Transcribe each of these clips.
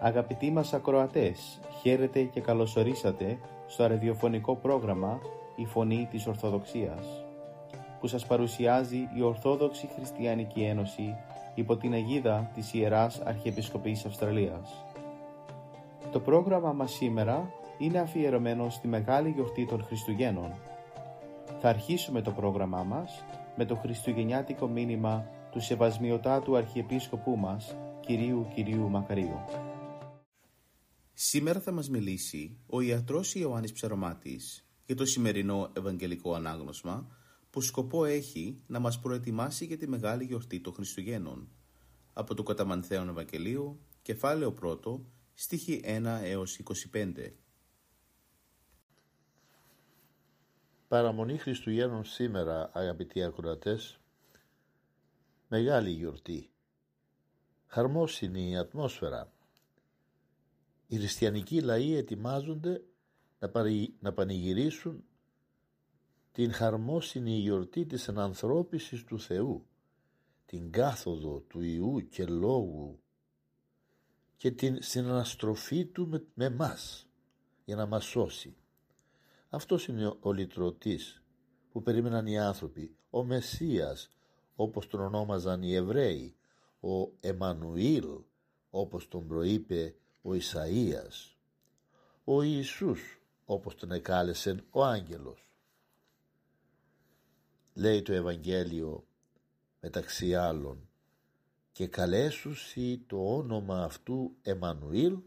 Αγαπητοί μας ακροατές, χαίρετε και καλωσορίσατε στο ραδιοφωνικό πρόγραμμα «Η Φωνή της Ορθοδοξίας» που σας παρουσιάζει η Ορθόδοξη Χριστιανική Ένωση υπό την αιγίδα της Ιεράς Αρχιεπισκοπής Αυστραλίας. Το πρόγραμμα μας σήμερα είναι αφιερωμένο στη Μεγάλη Γιορτή των Χριστουγέννων. Θα αρχίσουμε το πρόγραμμά μας με το χριστουγεννιάτικο μήνυμα του Σεβασμιωτάτου Αρχιεπίσκοπού μας, Κυρίου Κυρίου Μακαρίου. Σήμερα θα μας μιλήσει ο ιατρός Ιωάννης Ψαρωμάτης για το σημερινό Ευαγγελικό Ανάγνωσμα που σκοπό έχει να μας προετοιμάσει για τη Μεγάλη Γιορτή των Χριστουγέννων από το Καταμανθέων Ευαγγελίου, κεφάλαιο 1, στίχη 1 έως 25. Παραμονή Χριστουγέννων σήμερα, αγαπητοί ακροατές, μεγάλη γιορτή. Χαρμόσυνη η ατμόσφαιρα οι χριστιανικοί λαοί ετοιμάζονται να πανηγυρίσουν την χαρμόσυνη γιορτή της ενανθρώπισης του Θεού, την κάθοδο του Ιού και Λόγου και την συναναστροφή του με, με μας για να μας σώσει. Αυτός είναι ο λυτρωτής που περίμεναν οι άνθρωποι, ο Μεσσίας όπως τον ονόμαζαν οι Εβραίοι, ο Εμμανουήλ όπως τον προείπε ο Ισαΐας, ο Ιησούς όπως τον εκάλεσε ο άγγελος. Λέει το Ευαγγέλιο μεταξύ άλλων και καλέσουσι το όνομα αυτού Εμμανουήλ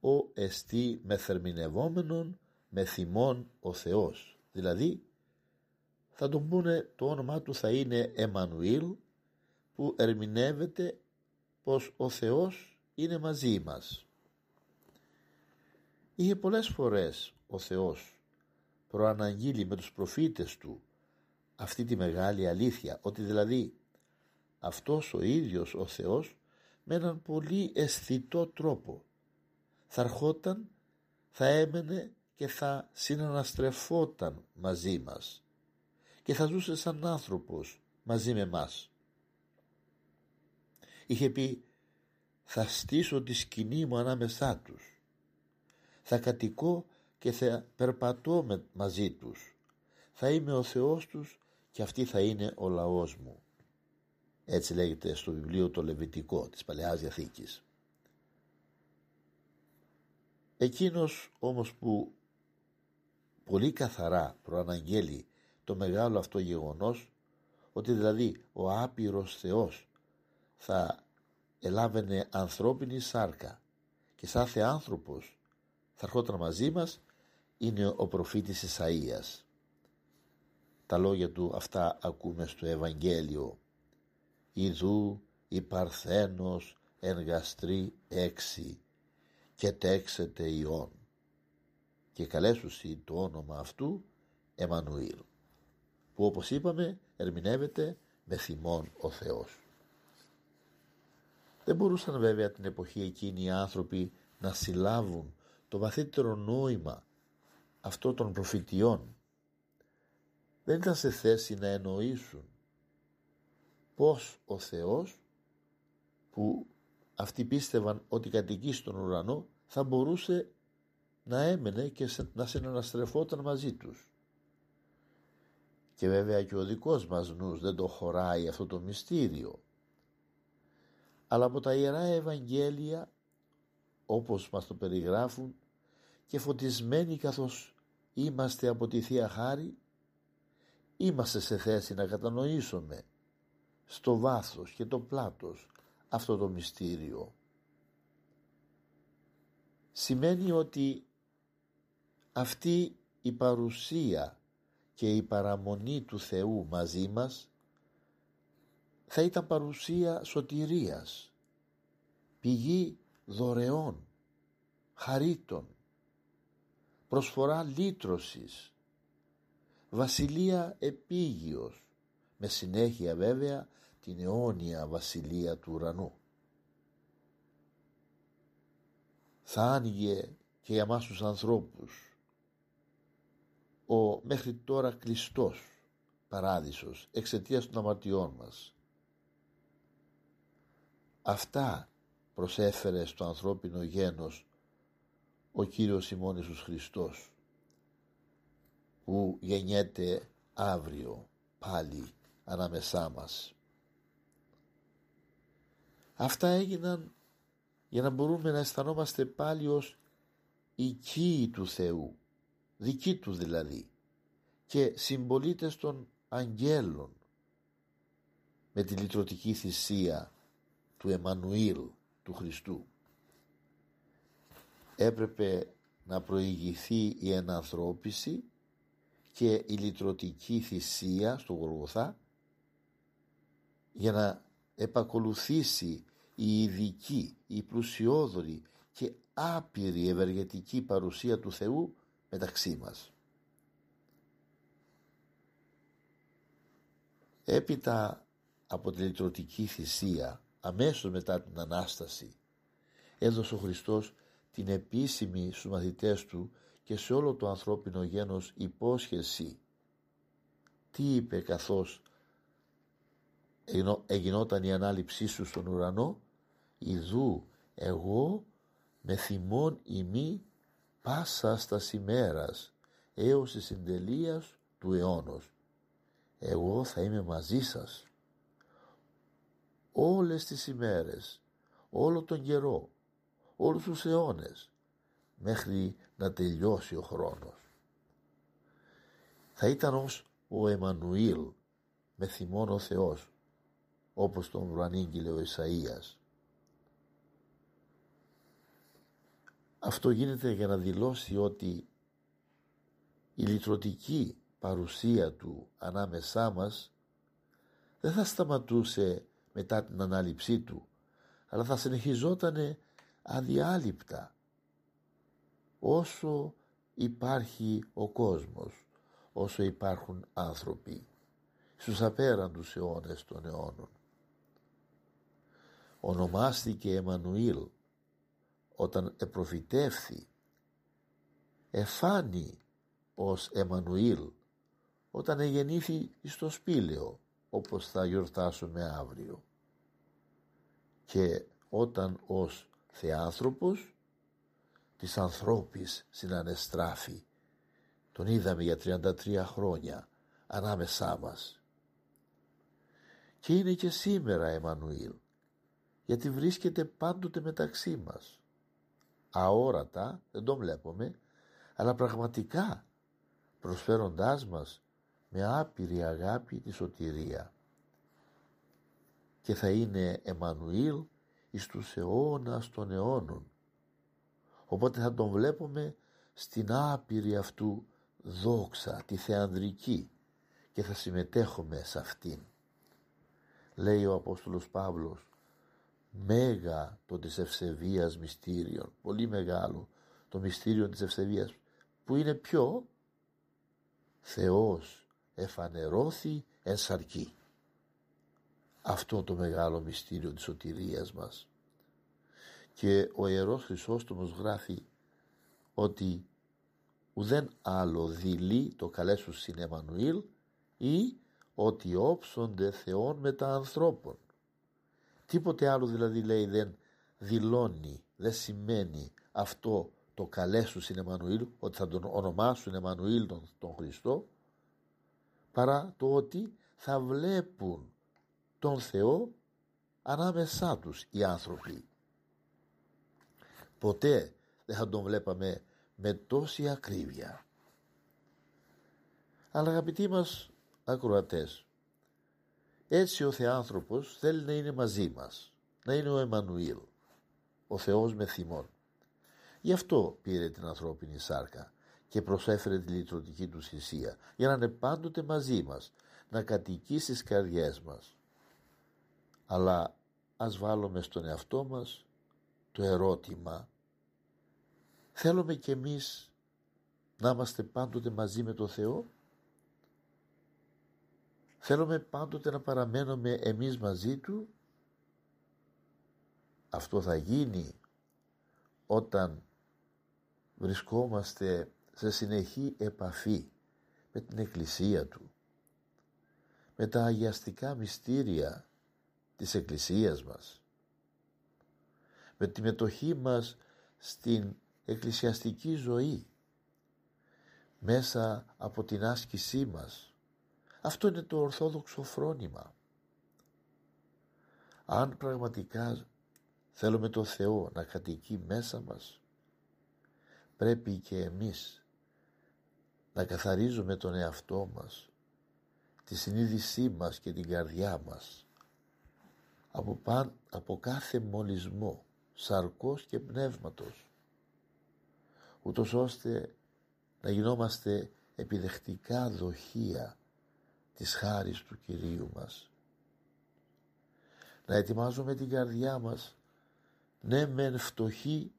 ο εστί μεθερμινευόμενον με θυμών ο Θεός. Δηλαδή θα τον πούνε το όνομά του θα είναι Εμμανουήλ που ερμηνεύεται πως ο Θεός είναι μαζί μας. Είχε πολλές φορές ο Θεός προαναγγείλει με τους προφήτες του αυτή τη μεγάλη αλήθεια, ότι δηλαδή αυτός ο ίδιος ο Θεός με έναν πολύ αισθητό τρόπο θα ερχόταν, θα έμενε και θα συναναστρεφόταν μαζί μας και θα ζούσε σαν άνθρωπος μαζί με μας. Είχε πει θα στήσω τη σκηνή μου ανάμεσά τους. Θα κατοικώ και θα περπατώ με, μαζί τους. Θα είμαι ο Θεός τους και αυτή θα είναι ο λαός μου. Έτσι λέγεται στο βιβλίο το Λεβιτικό της Παλαιάς Διαθήκης. Εκείνος όμως που πολύ καθαρά προαναγγέλει το μεγάλο αυτό γεγονός ότι δηλαδή ο άπειρος Θεός θα ελάβαινε ανθρώπινη σάρκα και σαν άνθρωπος θα ερχόταν μαζί μας είναι ο προφήτης Ισαΐας. Τα λόγια του αυτά ακούμε στο Ευαγγέλιο. Ιδού η Παρθένος εργαστρή έξι και τέξετε ιών και καλέσουσι το όνομα αυτού Εμμανουήλ που όπως είπαμε ερμηνεύεται με θυμόν ο Θεός. Δεν μπορούσαν βέβαια την εποχή εκείνη οι άνθρωποι να συλλάβουν το βαθύτερο νόημα αυτό των προφητιών. Δεν ήταν σε θέση να εννοήσουν πως ο Θεός που αυτοί πίστευαν ότι κατοικεί στον ουρανό θα μπορούσε να έμενε και να συναναστρεφόταν μαζί τους. Και βέβαια και ο δικός μας νους δεν το χωράει αυτό το μυστήριο αλλά από τα Ιερά Ευαγγέλια όπως μας το περιγράφουν και φωτισμένοι καθώς είμαστε από τη Θεία Χάρη είμαστε σε θέση να κατανοήσουμε στο βάθος και το πλάτος αυτό το μυστήριο. Σημαίνει ότι αυτή η παρουσία και η παραμονή του Θεού μαζί μας θα ήταν παρουσία σωτηρίας, πηγή δωρεών, χαρίτων, προσφορά λύτρωσης, βασιλεία επίγειος, με συνέχεια βέβαια την αιώνια βασιλεία του ουρανού. Θα άνοιγε και για μας τους ανθρώπους ο μέχρι τώρα κλειστός παράδεισος εξαιτίας των αμαρτιών μας. Αυτά προσέφερε στο ανθρώπινο γένος ο Κύριος ημών Ιησούς Χριστός που γεννιέται αύριο πάλι ανάμεσά μας. Αυτά έγιναν για να μπορούμε να αισθανόμαστε πάλι ως οικοί του Θεού, δικοί τους δηλαδή. Και συμπολίτες των αγγέλων. Με τη λυτρωτική θυσία του Εμμανουήλ του Χριστού. Έπρεπε να προηγηθεί η ενανθρώπιση και η λυτρωτική θυσία στο Γοργοθά για να επακολουθήσει η ειδική, η πλουσιόδορη και άπειρη ευεργετική παρουσία του Θεού μεταξύ μας. Έπειτα από τη λυτρωτική θυσία, αμέσως μετά την Ανάσταση, έδωσε ο Χριστός την επίσημη στους μαθητές του και σε όλο το ανθρώπινο γένος υπόσχεση. Τι είπε καθώς εγινόταν η ανάληψή σου στον ουρανό; «Ιδού εγώ με θυμών ημί πάσα στα ημέρας έως της συντελείας του αιώνος. Εγώ θα είμαι μαζί σας όλες τις ημέρες, όλο τον καιρό, όλους τους αιώνες μέχρι να τελειώσει ο χρόνος. Θα ήταν ως ο Εμμανουήλ με θυμόν ο Θεός όπως τον προανήγγειλε ο Ισαΐας. Αυτό γίνεται για να δηλώσει ότι η λυτρωτική παρουσία του ανάμεσά μας δεν θα σταματούσε μετά την ανάληψή του αλλά θα συνεχιζόταν αδιάλειπτα όσο υπάρχει ο κόσμος όσο υπάρχουν άνθρωποι στους απέραντους αιώνες των αιώνων. Ονομάστηκε Εμμανουήλ όταν επροφητεύθη εφάνει ως Εμμανουήλ όταν εγεννήθη στο σπήλαιο όπως θα γιορτάσουμε αύριο και όταν ως θεάνθρωπος της ανθρώπης συνανεστράφη τον είδαμε για 33 χρόνια ανάμεσά μας και είναι και σήμερα Εμμανουήλ γιατί βρίσκεται πάντοτε μεταξύ μας. Αόρατα, δεν τον βλέπουμε, αλλά πραγματικά προσφέροντάς μας με άπειρη αγάπη τη σωτηρία. Και θα είναι Εμμανουήλ εις τους αιώνας των αιώνων. Οπότε θα τον βλέπουμε στην άπειρη αυτού δόξα, τη θεανδρική και θα συμμετέχουμε σε αυτήν. Λέει ο Απόστολος Παύλος μέγα το της ευσεβίας μυστήριον, πολύ μεγάλο το μυστήριο της ευσεβίας που είναι πιο Θεός εφανερώθη εν σαρκή. Αυτό το μεγάλο μυστήριο της σωτηρίας μας. Και ο Ιερός Χρυσόστομος γράφει ότι ουδέν άλλο δειλεί το καλέ σου συνεμανουήλ ή ότι όψονται Θεόν μετά ανθρώπων. Τίποτε άλλο δηλαδή λέει δεν δηλώνει, δεν σημαίνει αυτό το καλέ σου στην Εμμανουήλ, ότι θα τον ονομάσουν Εμμανουήλ τον, τον Χριστό, παρά το ότι θα βλέπουν τον Θεό ανάμεσά τους οι άνθρωποι. Ποτέ δεν θα τον βλέπαμε με τόση ακρίβεια. Αλλά αγαπητοί μας ακροατές, έτσι ο Θεάνθρωπος θέλει να είναι μαζί μας, να είναι ο Εμμανουήλ, ο Θεός με θυμόν. Γι' αυτό πήρε την ανθρώπινη σάρκα και προσέφερε τη λυτρωτική του θυσία, για να είναι πάντοτε μαζί μας, να κατοικεί στις καρδιές μας. Αλλά ας βάλουμε στον εαυτό μας το ερώτημα, θέλουμε κι εμείς να είμαστε πάντοτε μαζί με το Θεό; Θέλουμε πάντοτε να παραμένουμε εμείς μαζί Του. Αυτό θα γίνει όταν βρισκόμαστε σε συνεχή επαφή με την Εκκλησία Του, με τα αγιαστικά μυστήρια της Εκκλησίας μας, με τη μετοχή μας στην εκκλησιαστική ζωή, μέσα από την άσκησή μας. Αυτό είναι το ορθόδοξο φρόνημα. Αν πραγματικά θέλουμε το Θεό να κατοικεί μέσα μας, πρέπει και εμείς να καθαρίζουμε τον εαυτό μας, τη συνείδησή μας και την καρδιά μας από, παν, από κάθε μολυσμό σαρκός και πνεύματος ούτως ώστε να γινόμαστε επιδεχτικά δοχεία της χάρης του Κυρίου μας. Να ετοιμάζουμε την καρδιά μας ναι μεν φτωχή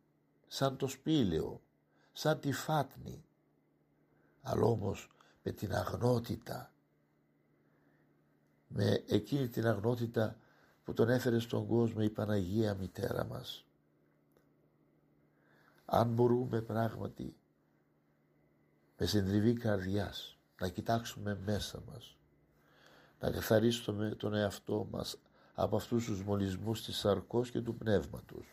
σαν το σπήλαιο, σαν τη φάτνη, αλλά όμως με την αγνότητα, με εκείνη την αγνότητα που τον έφερε στον κόσμο η Παναγία Μητέρα μας. Αν μπορούμε πράγματι με συντριβή καρδιάς να κοιτάξουμε μέσα μας, να καθαρίσουμε τον εαυτό μας από αυτούς τους μολυσμούς της σαρκός και του πνεύματος.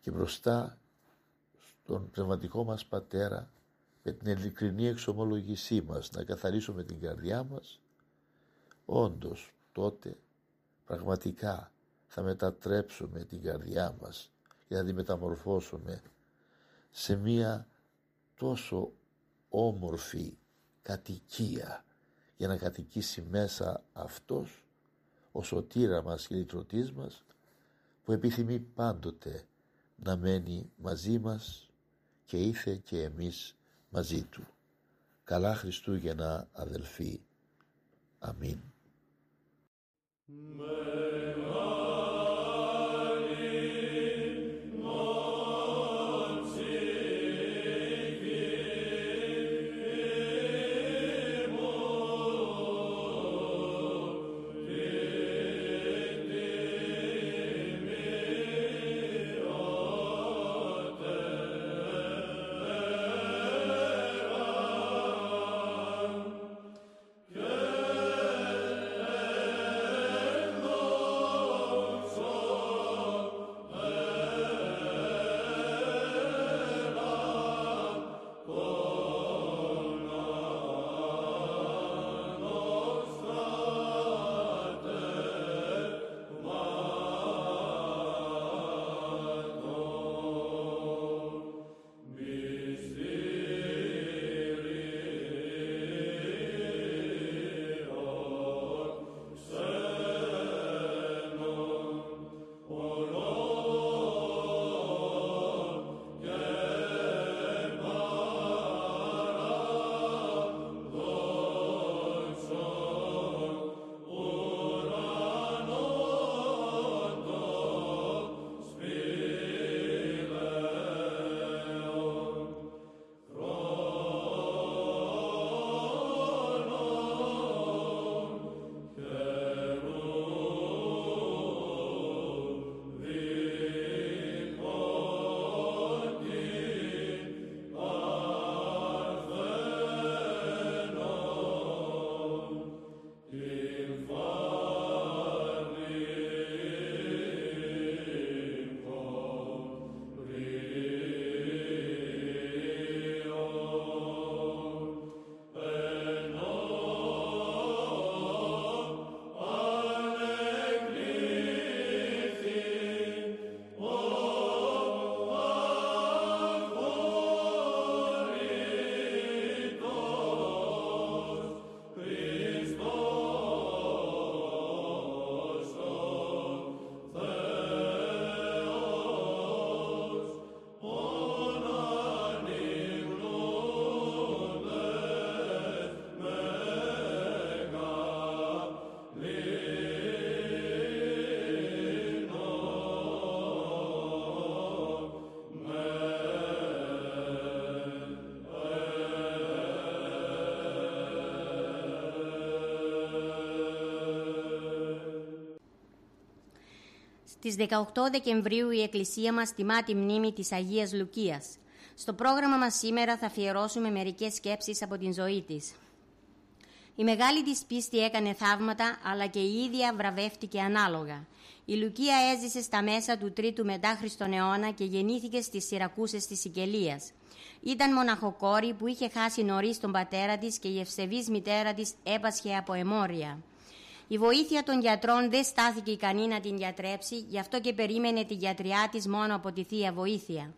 Και μπροστά στον πνευματικό μας πατέρα με την ειλικρινή εξομολογησή μας να καθαρίσουμε την καρδιά μας όντως τότε πραγματικά θα μετατρέψουμε την καρδιά μας και θα τη μεταμορφώσουμε σε μία τόσο όμορφη κατοικία για να κατοικήσει μέσα αυτός ο σωτήρας μας και λυτρωτής μας που επιθυμεί πάντοτε να μένει μαζί μας και ήθε και εμείς μαζί του. Καλά Χριστούγεννα αδελφοί. Αμήν. Στις 18 Δεκεμβρίου η Εκκλησία μας τιμά τη μνήμη της Αγίας Λουκίας. Στο πρόγραμμα μας σήμερα θα αφιερώσουμε μερικές σκέψεις από την ζωή της. Η μεγάλη της πίστη έκανε θαύματα, αλλά και η ίδια βραβεύτηκε ανάλογα. Η Λουκία έζησε στα μέσα του 3ου μετά Χριστον αιώνα και γεννήθηκε στις Σιρακούσες της Σικελίας. Ήταν μοναχοκόρη που είχε χάσει νωρίς τον πατέρα της και η ευσεβής μητέρα της έπασχε από αιμόρια. Η βοήθεια των γιατρών δεν στάθηκε ικανή να την γιατρέψει, γι' αυτό και περίμενε τη γιατριά της μόνο από τη Θεία Βοήθεια.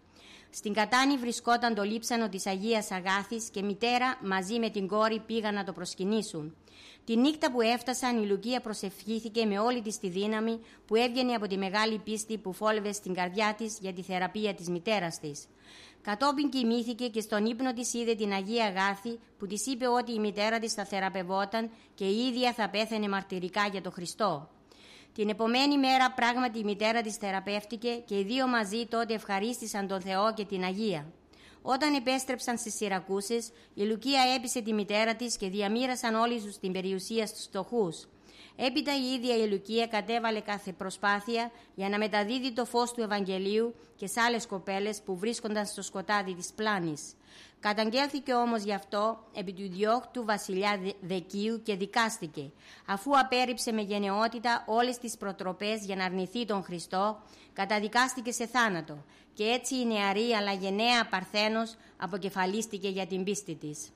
Στην Κατάνη βρισκόταν το λείψανο της Αγίας Αγάθης και μητέρα μαζί με την κόρη πήγαν να το προσκυνήσουν. Τη νύχτα που έφτασαν η Λουκία προσευχήθηκε με όλη της τη δύναμη που έβγαινε από τη μεγάλη πίστη που φόλευε στην καρδιά της για τη θεραπεία της μητέρας της. Κατόπιν κοιμήθηκε και στον ύπνο της είδε την Αγία Αγάθη που της είπε ότι η μητέρα της θα θεραπευόταν και η ίδια θα πέθαινε μαρτυρικά για τον Χριστό. Την επομένη μέρα πράγματι η μητέρα της θεραπεύτηκε και οι δύο μαζί τότε ευχαρίστησαν τον Θεό και την Αγία. Όταν επέστρεψαν στις Σιρακούσες, η Λουκία έπεισε τη μητέρα της και διαμήρασαν όλοι τους την περιουσία στους φτωχούς. Έπειτα η ίδια η Λουκία κατέβαλε κάθε προσπάθεια για να μεταδίδει το φως του Ευαγγελίου και σε άλλες κοπέλες που βρίσκονταν στο σκοτάδι της πλάνης. Καταγγέλθηκε όμως γι' αυτό επί του διώκτου βασιλιά Δεκίου και δικάστηκε, αφού απέρριψε με γενναιότητα όλες τις προτροπές για να αρνηθεί τον Χριστό, καταδικάστηκε σε θάνατο και έτσι η νεαρή αλλά γενναία Παρθένος αποκεφαλίστηκε για την πίστη της.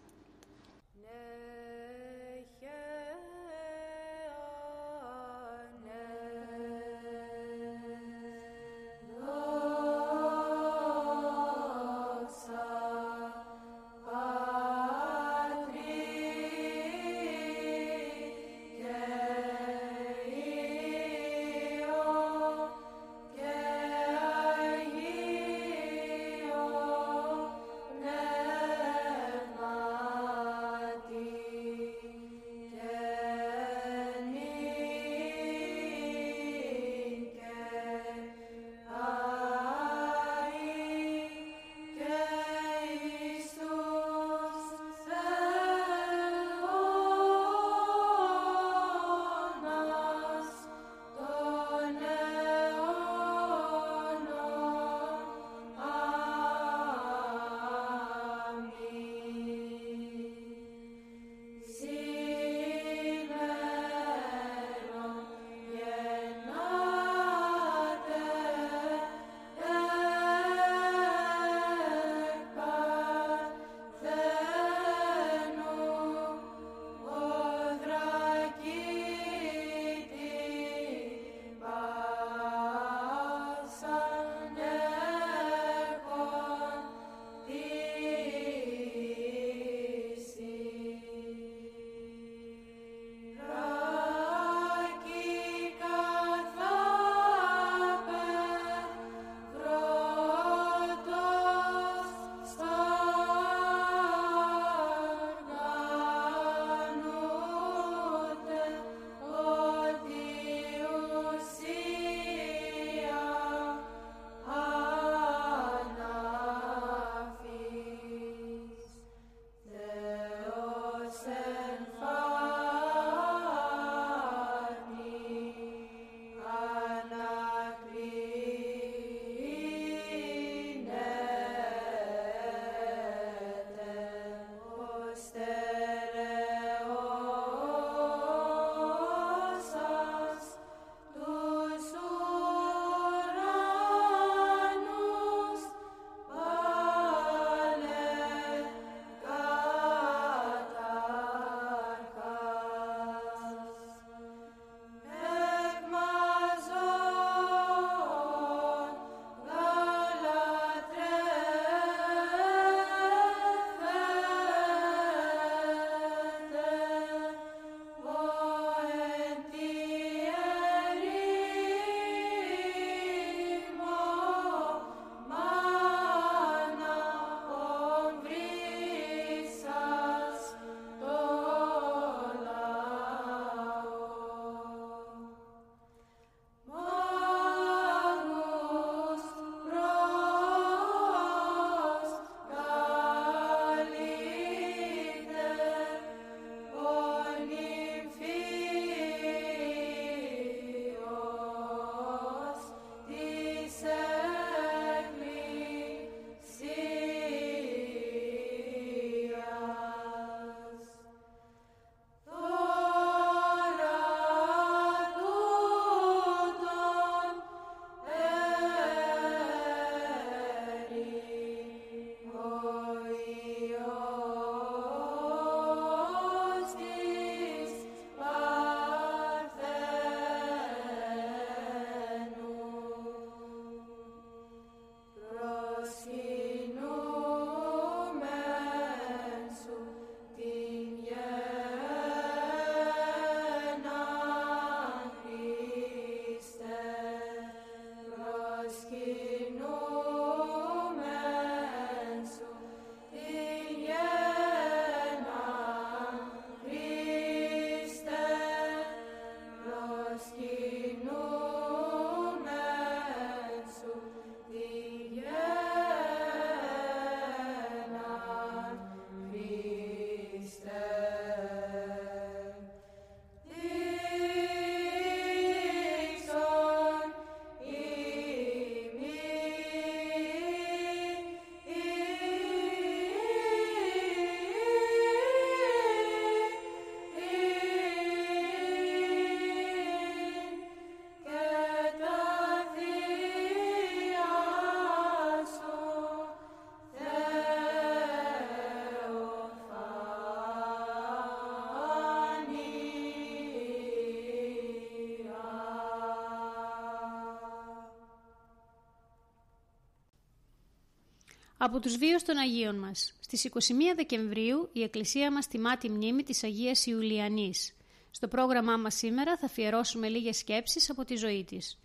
Από τους βίους των Αγίων μας. Στις 21 Δεκεμβρίου η Εκκλησία μας τιμά τη μνήμη της Αγίας Ιουλιανής. Στο πρόγραμμά μας σήμερα θα αφιερώσουμε λίγες σκέψεις από τη ζωή της.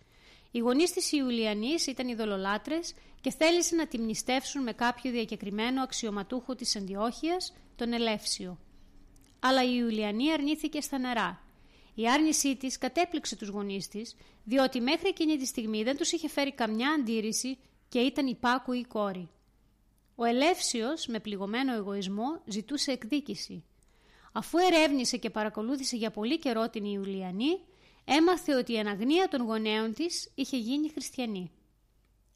Οι γονείς της Ιουλιανής ήταν ειδωλολάτρε και θέλησαν να τη μνηστεύσουν με κάποιο διακεκριμένο αξιωματούχο της Αντιόχειας, τον Ελεύσιο. Αλλά η Ιουλιανή αρνήθηκε στα νερά. Η άρνησή της κατέπληξε τους γονείς της, διότι μέχρι εκείνη τη στιγμή δεν τους είχε φέρει καμιά αντίρρηση και ήταν υπάκου η κόρη. Ο Ελεύσιος, με πληγωμένο εγωισμό, ζητούσε εκδίκηση. Αφού ερεύνησε και παρακολούθησε για πολύ καιρό την Ιουλιανή, έμαθε ότι η αναγνία των γονέων της είχε γίνει χριστιανή.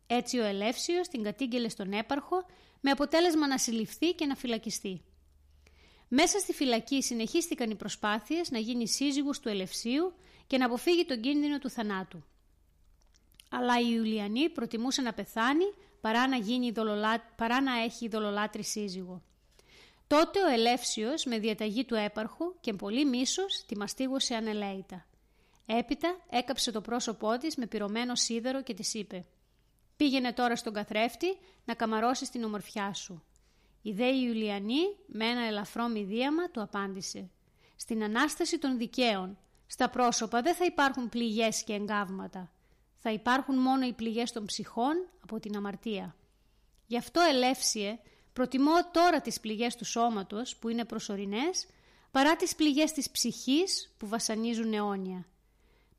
Έτσι ο Ελεύσιος την κατήγγελε στον έπαρχο με αποτέλεσμα να συλληφθεί και να φυλακιστεί. Μέσα στη φυλακή συνεχίστηκαν οι προσπάθειες να γίνει σύζυγος του Ελευσίου και να αποφύγει τον κίνδυνο του θανάτου. Αλλά η Ιουλιανή προτιμούσε να πεθάνει παρά να, γίνει παρά να έχει δολολάτρη σύζυγο. Τότε ο Ελεύσιος με διαταγή του έπαρχου και πολύ μίσος τη μαστίγωσε ανελαίητα. Έπειτα έκαψε το πρόσωπό της με πυρωμένο σίδερο και της είπε «Πήγαινε τώρα στον καθρέφτη να καμαρώσεις την ομορφιά σου». Η δε Ιουλιανή με ένα ελαφρό μηδίαμα του απάντησε «Στην Ανάσταση των δικαίων, στα πρόσωπα δεν θα υπάρχουν πληγές και εγκάβματα. Θα υπάρχουν μόνο οι πληγές των ψυχών από την αμαρτία. Γι' αυτό ελεύσιε προτιμώ τώρα τις πληγές του σώματος που είναι προσωρινές παρά τις πληγές της ψυχής που βασανίζουν αιώνια.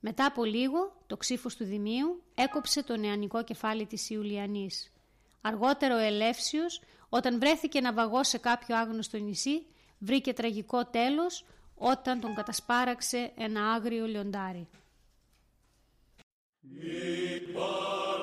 Μετά από λίγο, το ξύφος του Δημίου έκοψε το νεανικό κεφάλι της Ιουλιανής. Αργότερο ο Ελεύσιος, όταν βρέθηκε να βαγώ σε κάποιο άγνωστο νησί, βρήκε τραγικό τέλος όταν τον κατασπάραξε ένα άγριο λιοντάρι. Ikbar.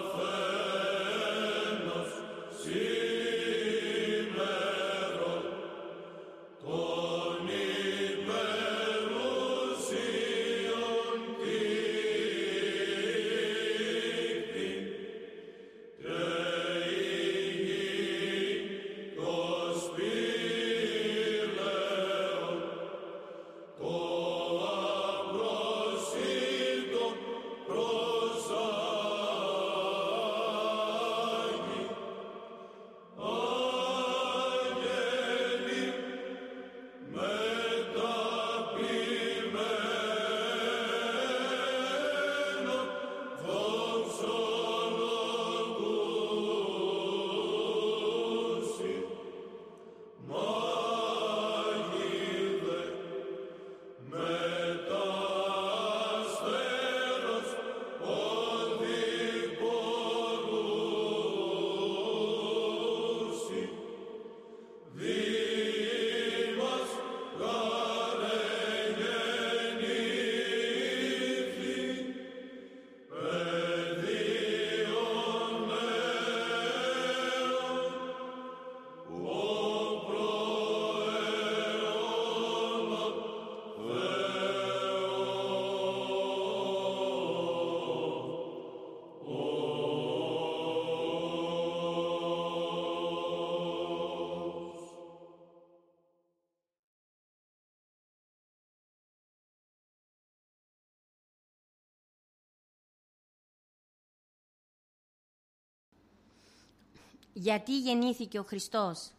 Γιατί γεννήθηκε ο Χριστός;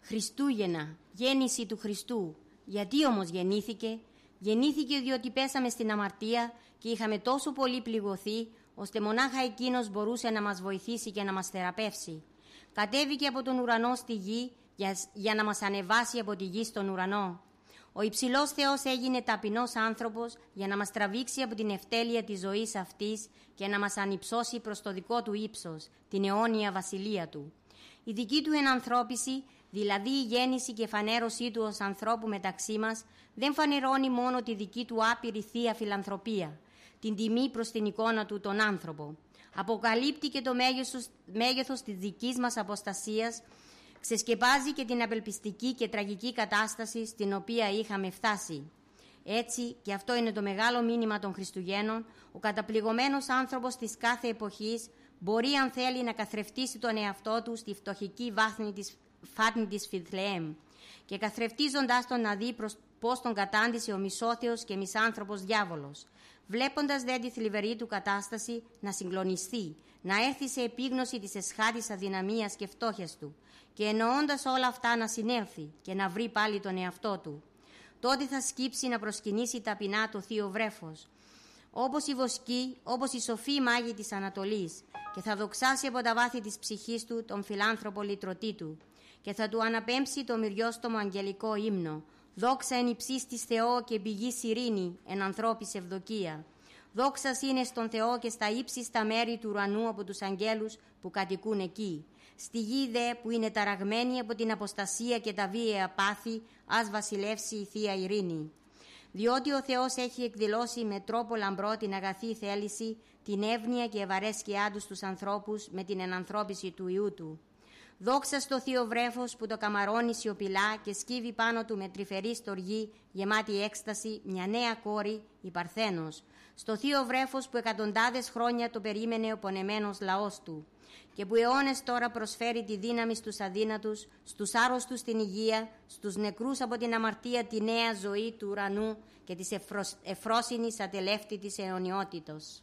Χριστούγεννα, γέννηση του Χριστού. Γιατί όμως γεννήθηκε; Γεννήθηκε διότι πέσαμε στην αμαρτία και είχαμε τόσο πολύ πληγωθεί, ώστε μονάχα εκείνος μπορούσε να μας βοηθήσει και να μας θεραπεύσει. Κατέβηκε από τον ουρανό στη γη για, για να μας ανεβάσει από τη γη στον ουρανό. Ο υψηλός Θεός έγινε ταπεινός άνθρωπος για να μας τραβήξει από την ευτέλεια της ζωής αυτής και να μας ανυψώσει προς το δικό του ύψος, την αιώνια βασιλεία του. Η δική του ενανθρώπιση, δηλαδή η γέννηση και φανέρωσή του ως ανθρώπου μεταξύ μας, δεν φανερώνει μόνο τη δική του άπειρη θεία φιλανθρωπία, την τιμή προς την εικόνα του τον άνθρωπο. Αποκαλύπτει και το μέγεθος της δικής μας αποστασίας ξεσκεπάζει και την απελπιστική και τραγική κατάσταση στην οποία είχαμε φτάσει. Έτσι, και αυτό είναι το μεγάλο μήνυμα των Χριστουγέννων, ο καταπληγωμένος άνθρωπος της κάθε εποχής μπορεί αν θέλει να καθρεφτίσει τον εαυτό του στη φτωχική βάθνη της, φάτνη της Φιθλεέμ και καθρεφτίζοντας τον να δει προς πώς τον κατάντησε ο μισόθεος και μισάνθρωπος διάβολος, βλέποντας δε τη θλιβερή του κατάσταση να συγκλονιστεί, να έρθει σε επίγνωση της εσχάτης αδυναμίας και φτώχειας του και εννοώντας όλα αυτά να συνέλθει και να βρει πάλι τον εαυτό του. Τότε θα σκύψει να προσκυνήσει ταπεινά το θείο βρέφος, όπως η βοσκή, όπως η σοφή μάγη της Ανατολής και θα δοξάσει από τα βάθη της ψυχής του τον φιλάνθρωπο λυτρωτή του και θα του αναπέμψει το μυριόστομο αγγελικό ύμνο «Δόξα εν υψίστης Θεό και πηγή ειρήνη εν ανθρώπης ευδοκία». Δόξα είναι στον Θεό και στα ύψιστα μέρη του ουρανού από τους αγγέλους που κατοικούν εκεί. Στη γη δε που είναι ταραγμένη από την αποστασία και τα βίαια πάθη, ας βασιλεύσει η Θεία Ειρήνη. Διότι ο Θεός έχει εκδηλώσει με τρόπο λαμπρό την αγαθή θέληση, την εύνοια και ευαρέσκειά τους στους ανθρώπους με την ενανθρώπιση του Ιού Του. Δόξα στο θείο βρέφος που το καμαρώνει σιωπηλά και σκύβει πάνω του με τρυφερή στοργή γεμάτη έκσταση μια νέα κόρη, η Παρθένος. Στο θείο βρέφος που εκατοντάδες χρόνια το περίμενε ο πονεμένος λαός του και που αιώνες τώρα προσφέρει τη δύναμη στους αδύνατους, στους άρρωστους την υγεία, στους νεκρούς από την αμαρτία τη νέα ζωή του ουρανού και της εφρόσινης ατελεύτητης αιωνιότητος.